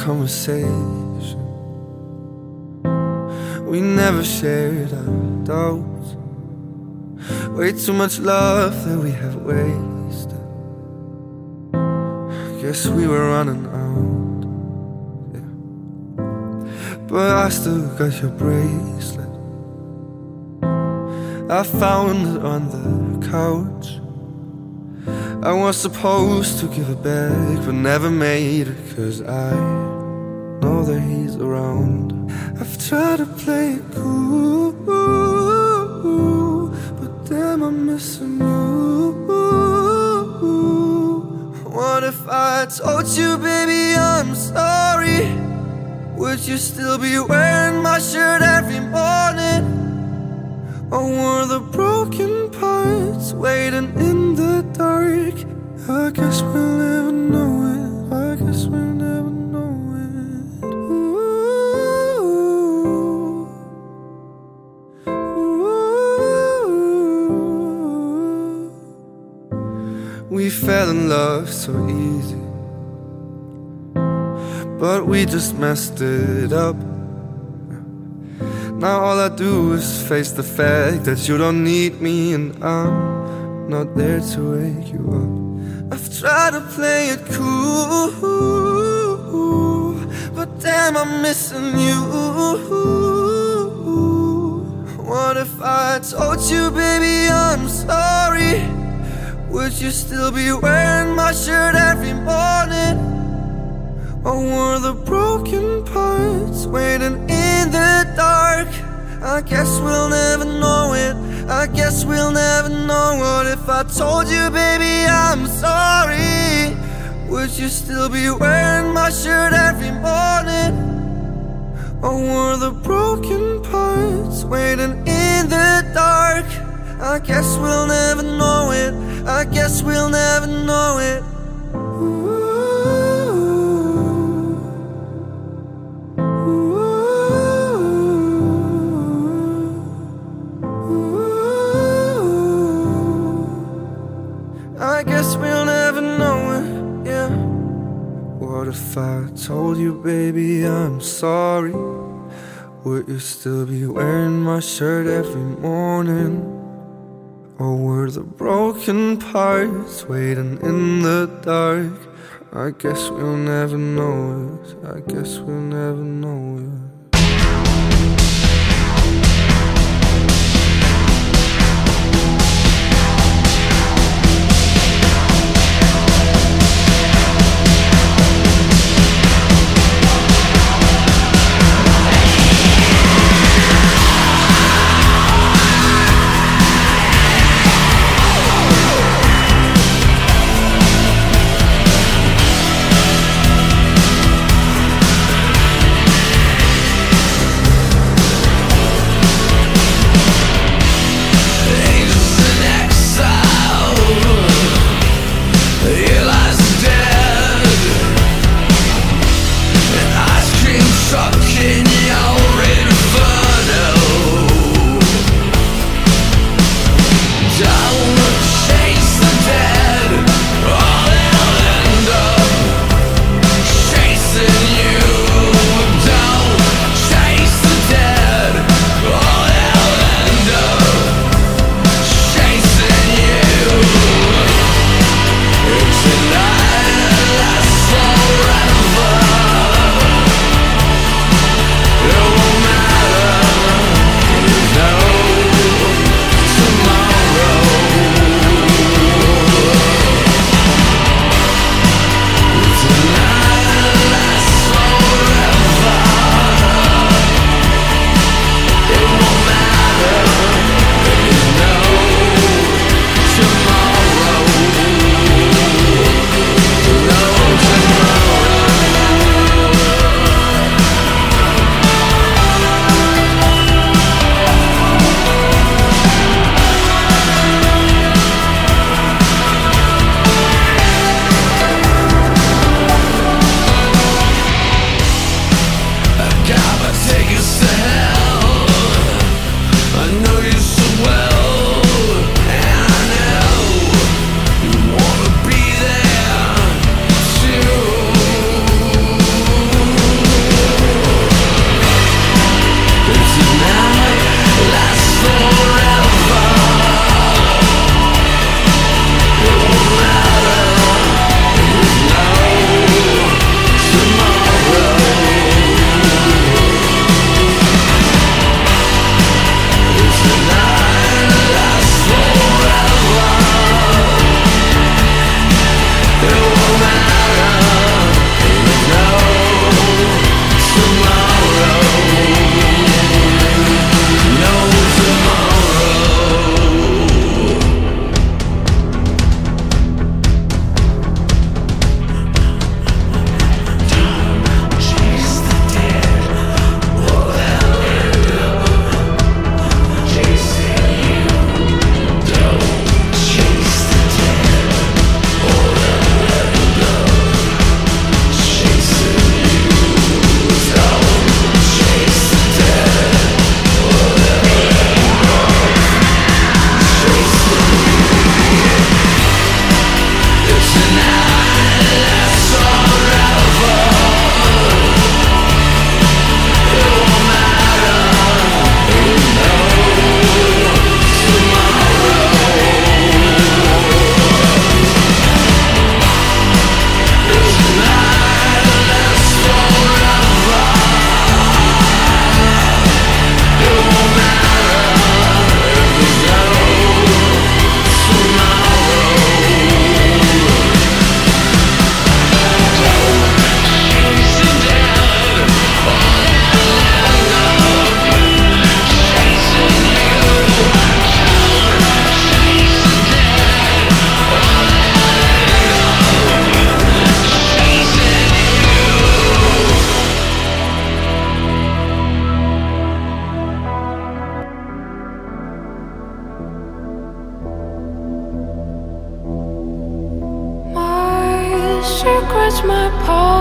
conversation. We never shared our doubts. Way too much love that we have wasted. Guess we were running out. Yeah. But I still got your bracelet. I found it on the couch. I was supposed to give it back, but never made it, cause I know that he's around. I've tried to play it cool, but damn, I'm missing you. What if I told you, baby, I'm sorry? Would you still be wearing my shirt every morning? Or were the broken parts waiting in the dark? I guess we'll never know But we just messed it up. Now all I do is face the fact that you don't need me and I'm not there to wake you up. I've tried to play it cool, but damn, I'm missing you. What if I told you, baby, I'm sorry? Would you still be wearing my shirt every morning? Or were the broken parts waiting in the dark? I guess we'll never know it. I guess we'll never know what if I told you, baby, I'm sorry. Would you still be wearing my shirt every morning? Or were the broken parts waiting in the dark? I guess we'll never know it. I guess we'll never know it. Told you, baby, I'm sorry? Would you still be wearing my shirt every morning? Or were the broken parts waiting in the dark? I guess we'll never know it. I guess we'll never know it.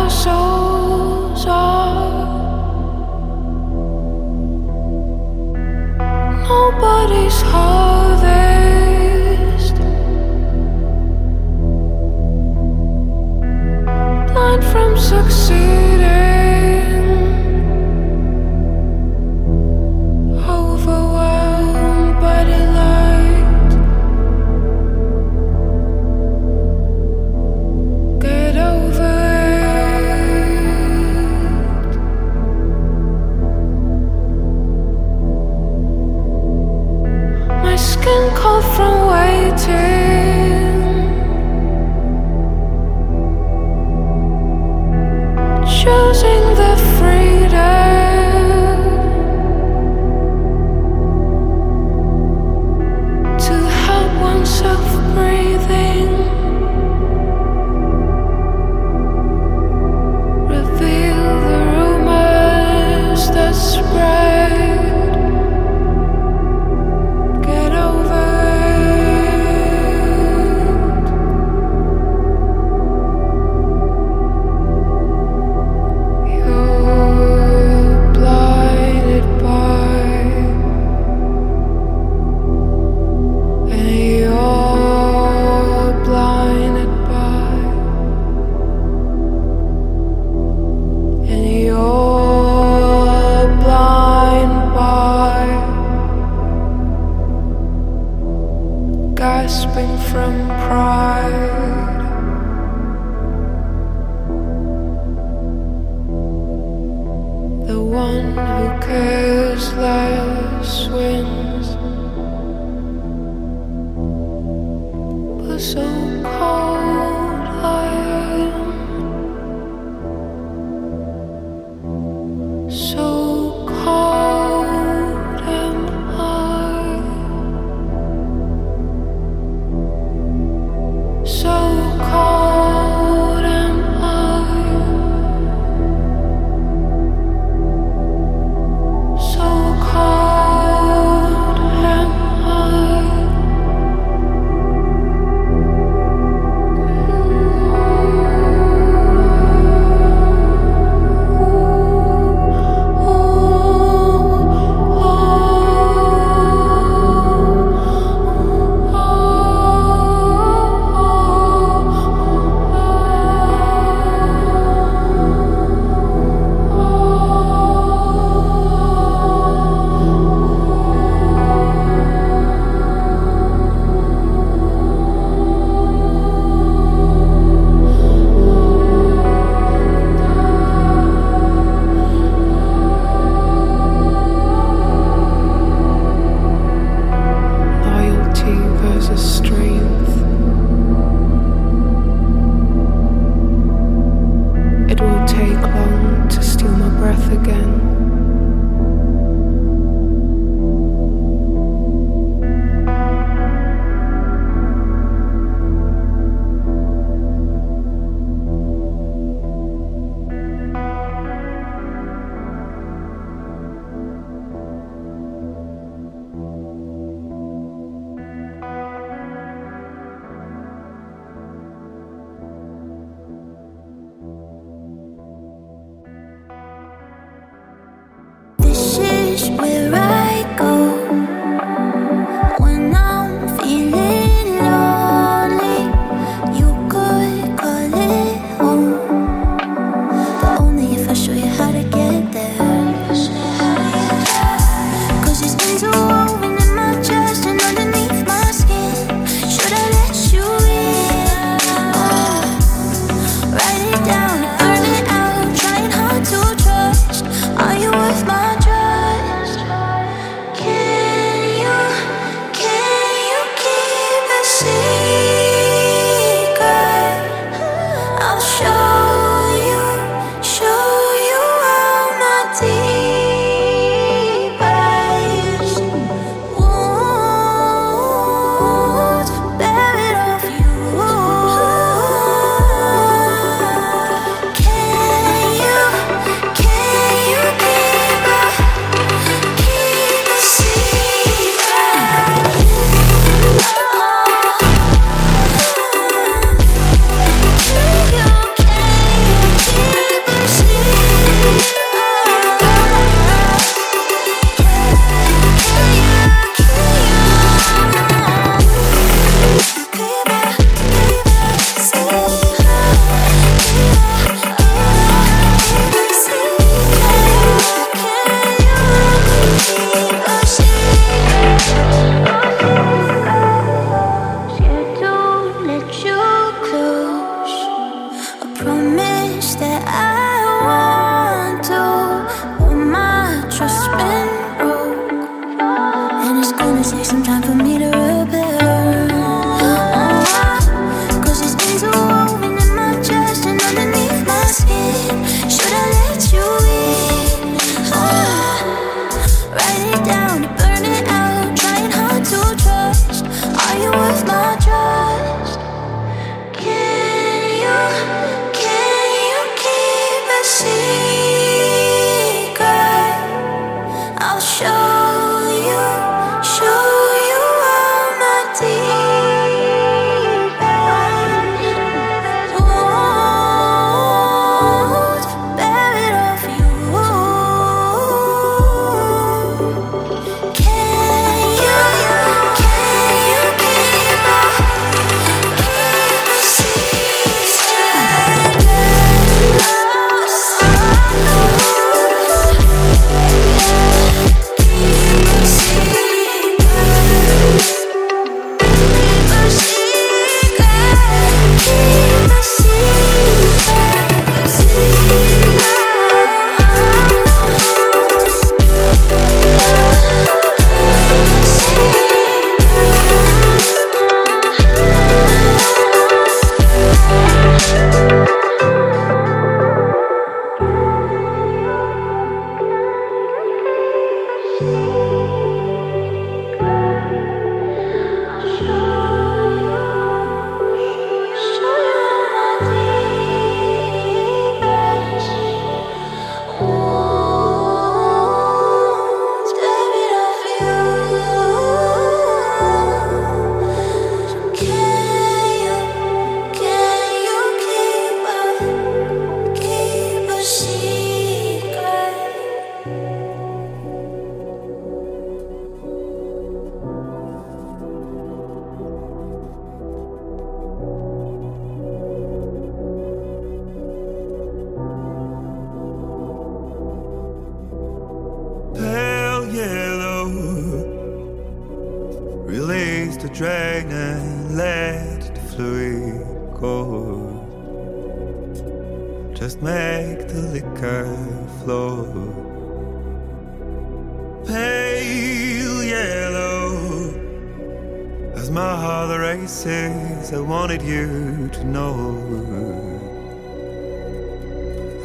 手。show you how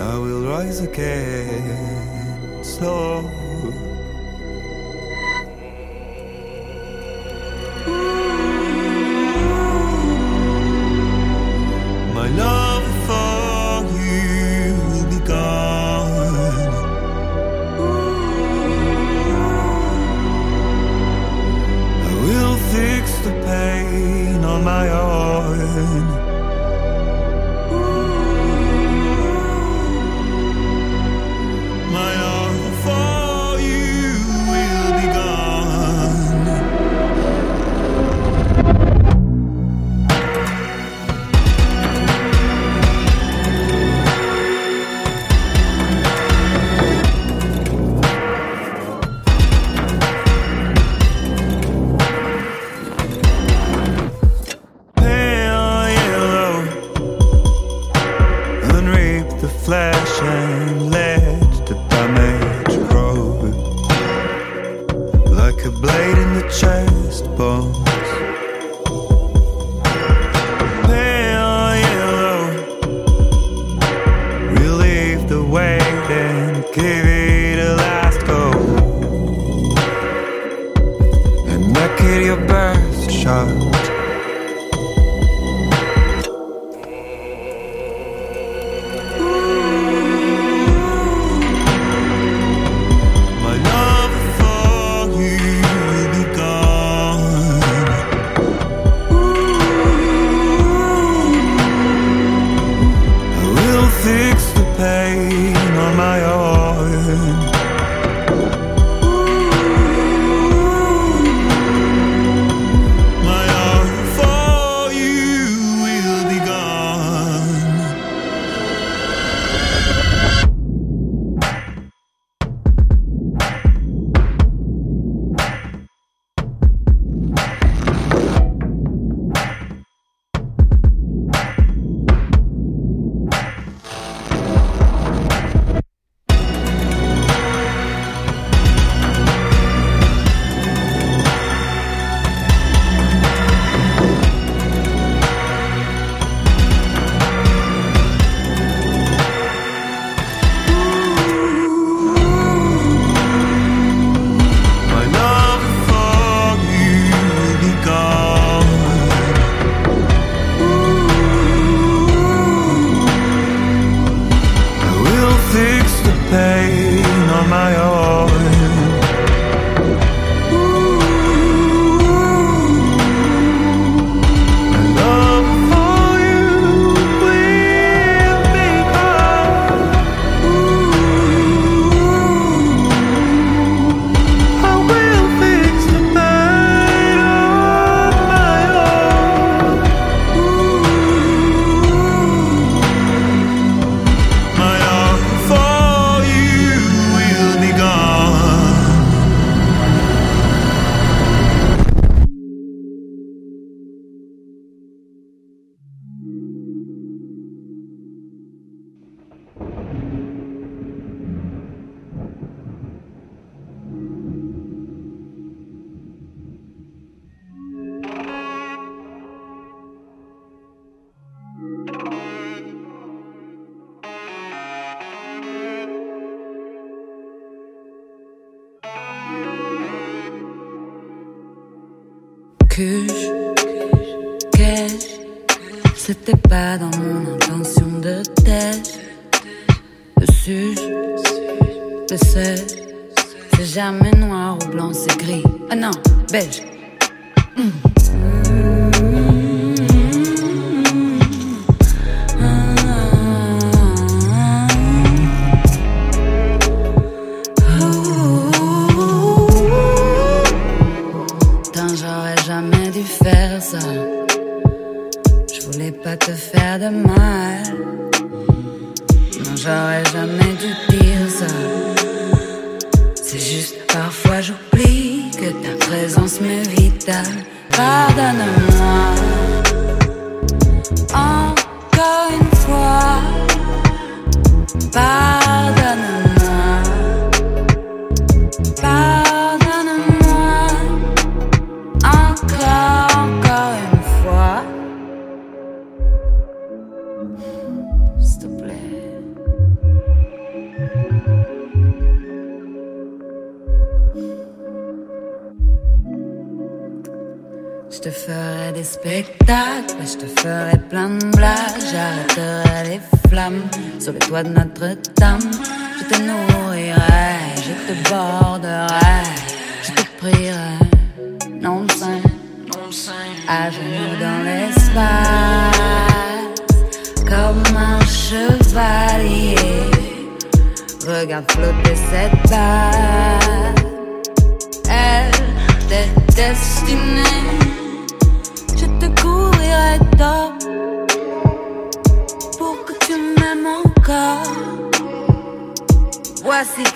I will rise again, slow. It your best shot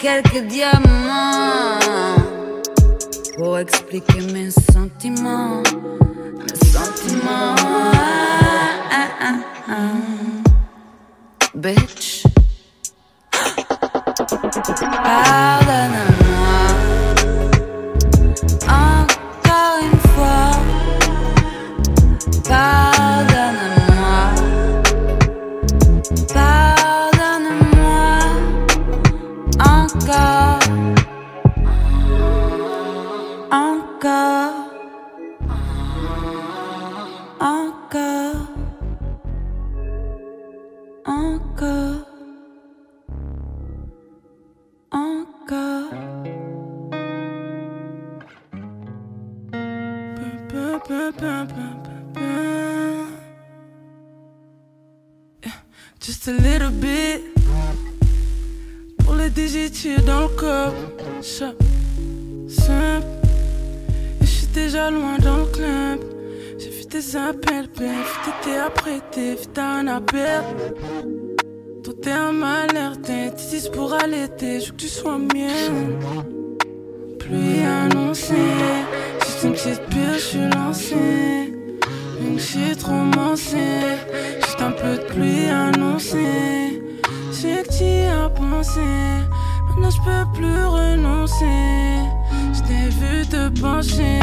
quelques diamants pour expliquer mes sentiments, mes sentiments. Ah, ah, ah. Bitch. Pardonne-moi digitiers dans le corps. Simple. Et je suis déjà loin dans le club. J'ai vu tes appels, ben. T'étais apprêté, vu t'as un appel. Toi un m'alerter. T'es dis pour allaiter, je veux que tu sois mienne. Pluie annoncée. Juste une petite pile, je suis lancée. Une petite romancée. Juste un peu de pluie annoncée. J'ai que t'y as pensé. Maintenant je peux plus renoncer. Je t'ai vu te pencher.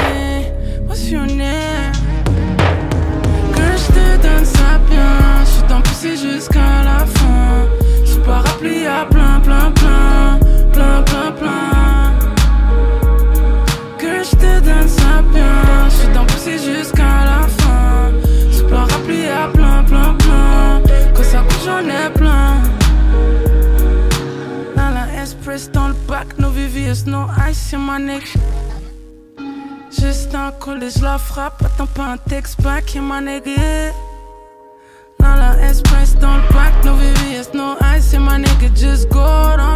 Passionné. Que je te donne ça bien. Je suis t'en pousser jusqu'à la fin. Sous parapluie à plein, plein, plein. Plein, plein, plein. Que je te donne ça bien. Je suis t'en pousser jusqu'à la fin. Sous parapluie à plein, plein, plein. Quand ça coûte, j'en ai plein. Express dans le bac, no VVS, no ice, c'est ma neck. Juste un collège, la frappe, attends pas un texte back, y'a ma nigga. Dans la express dans le no VVS, no ice, c'est ma nigga, just go on.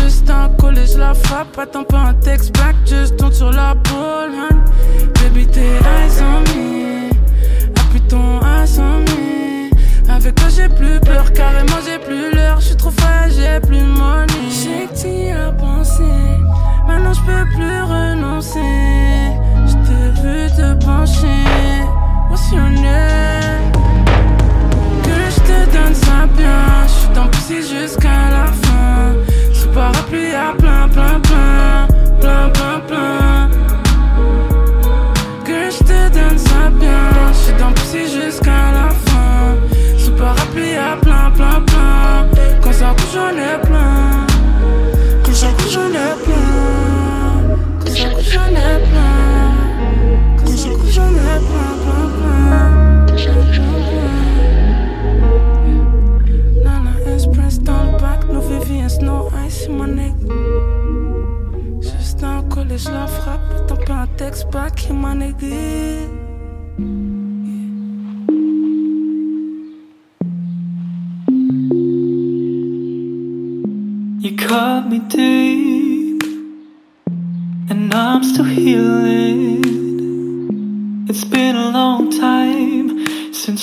Juste un collège, la frappe, attends pas un texte back, just tourne sur la man. Baby, tes eyes on me, appuie ton ass on me. Avec toi j'ai plus peur, carrément j'ai plus l'heure, je suis trop frais, j'ai plus de money. J'ai que t'y as pensé, maintenant je peux plus renoncer.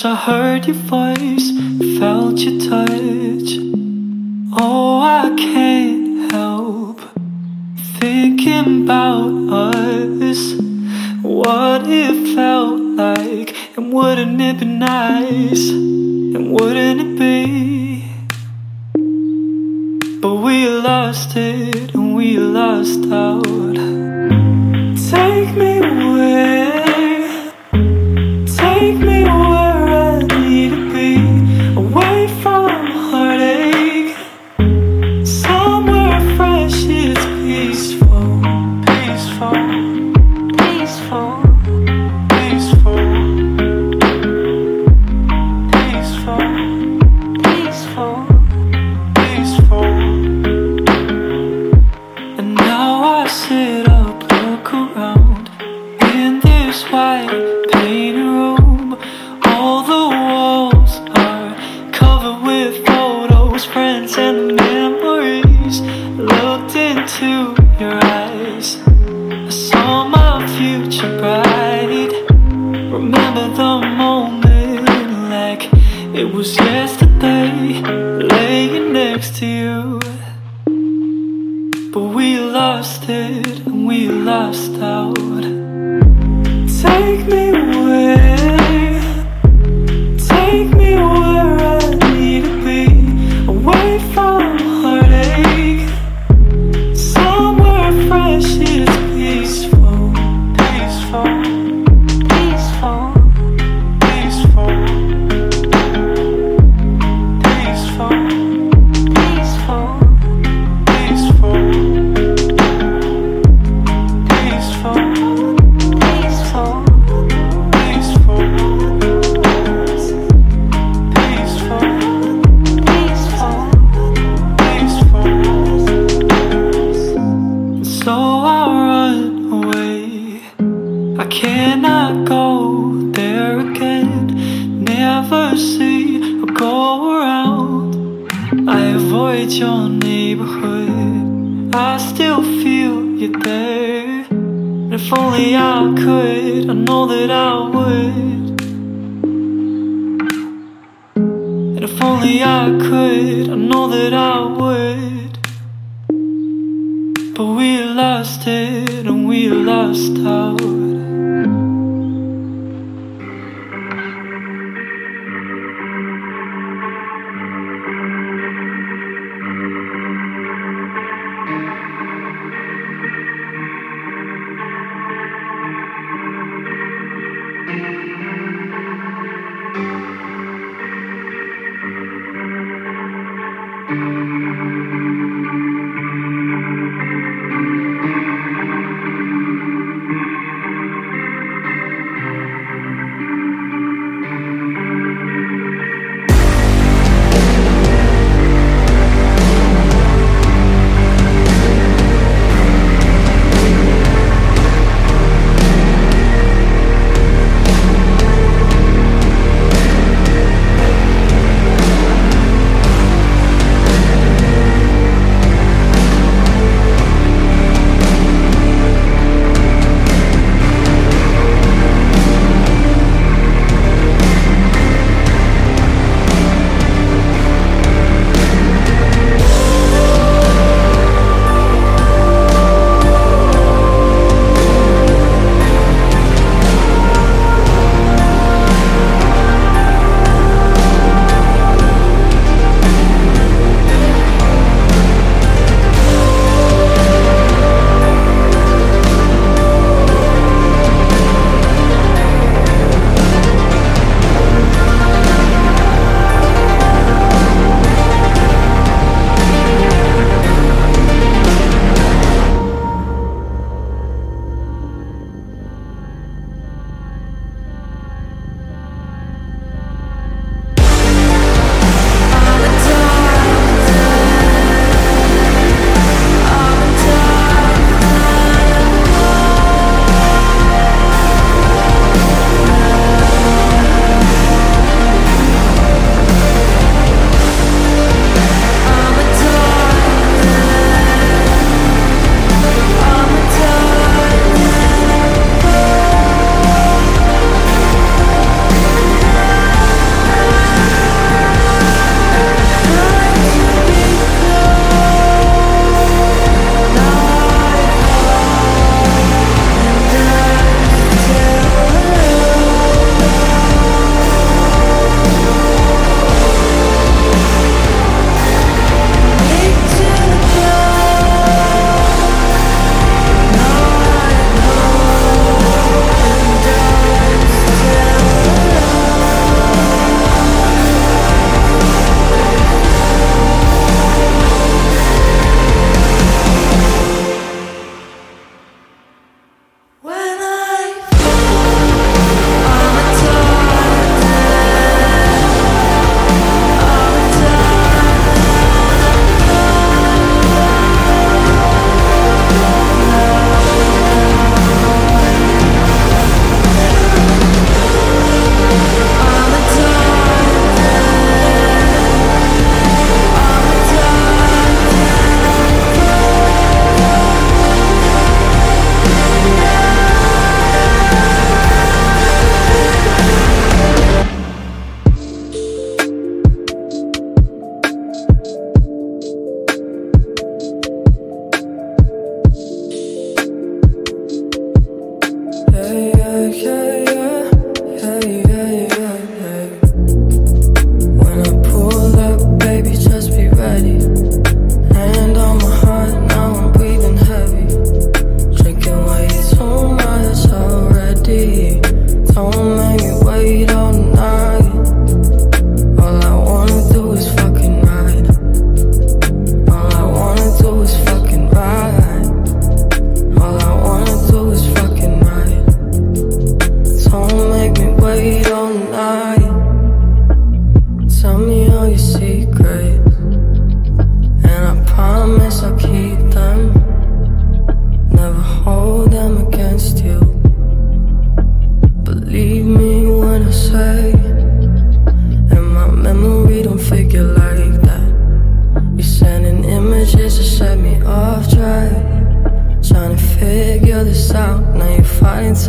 Once I heard your voice, felt your touch. Oh, I can't help thinking about us. What it felt like, and wouldn't it be nice? And wouldn't it be? But we lost it, and we lost out.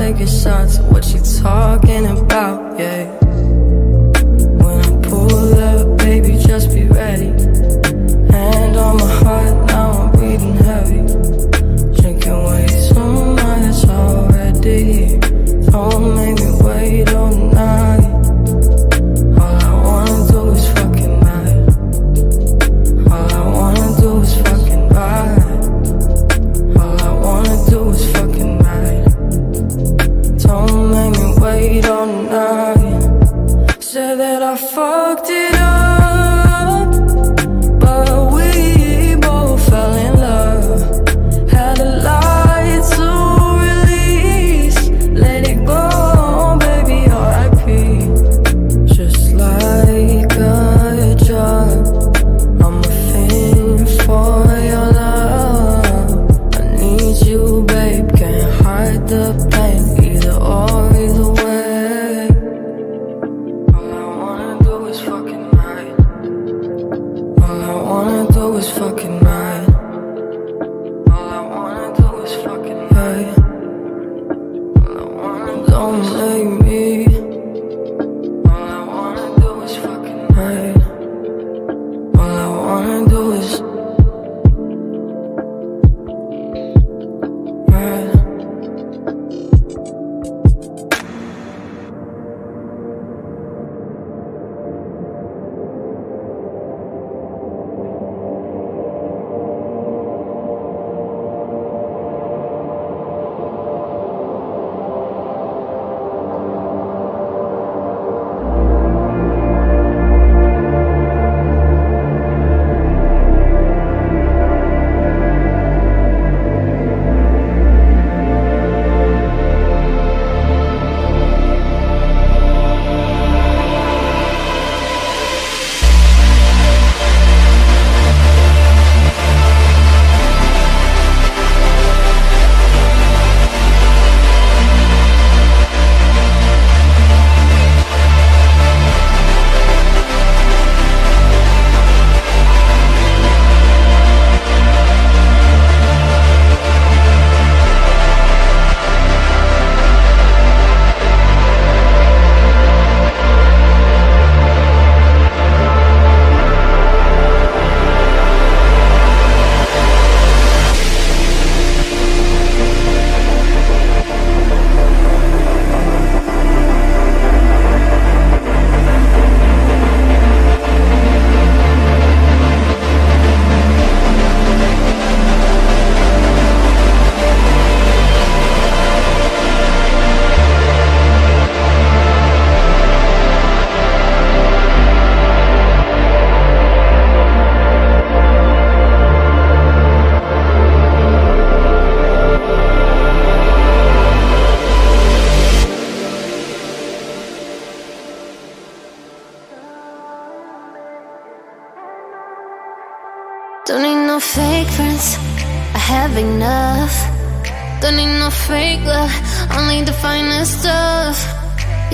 taking shots. What you talking about?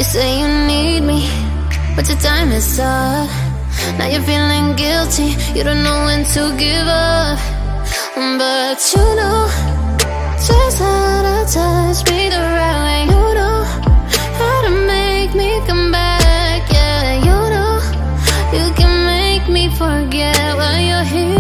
Say you need me, but your time is up. Now you're feeling guilty, you don't know when to give up. But you know, just how to touch me the right way. You know how to make me come back. Yeah, you know you can make me forget while you're here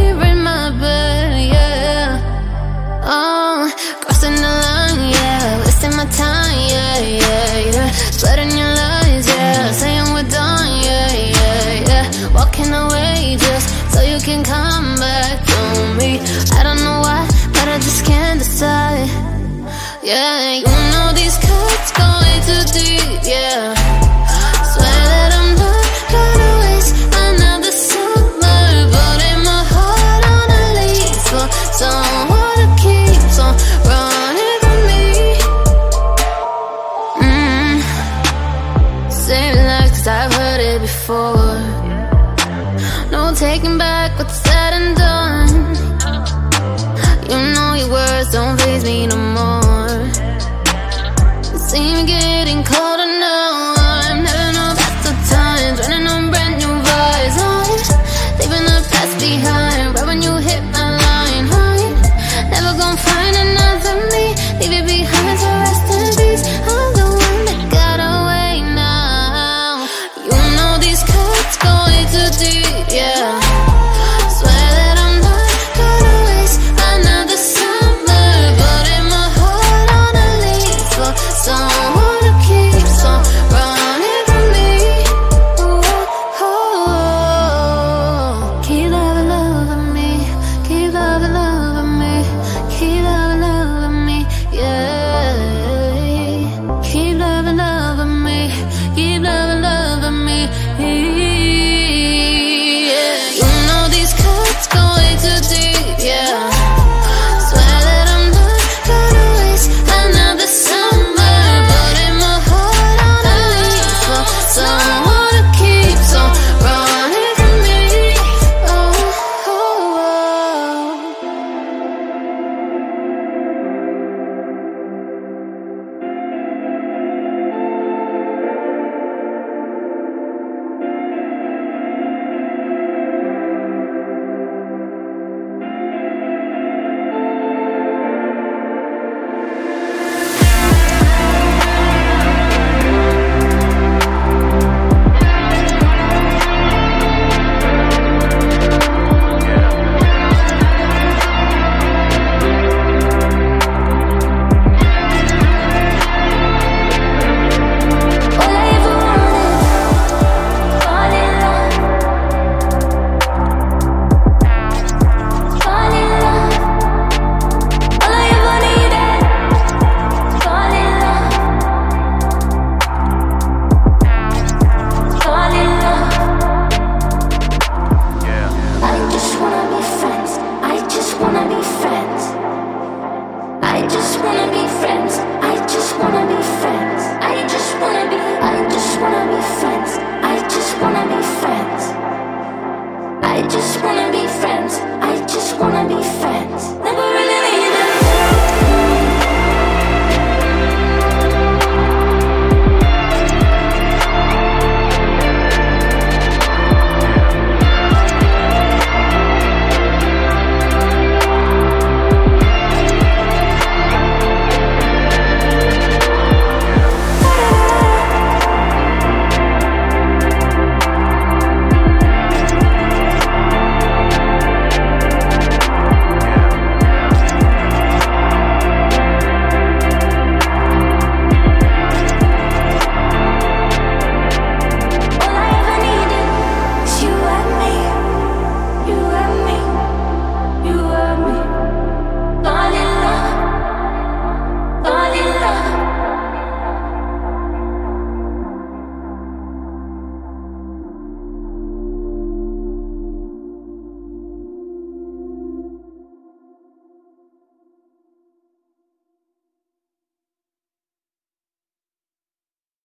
can come back to me. I don't know why, but I just can't decide. Yeah, you know these cuts go way too deep. wanna be friends.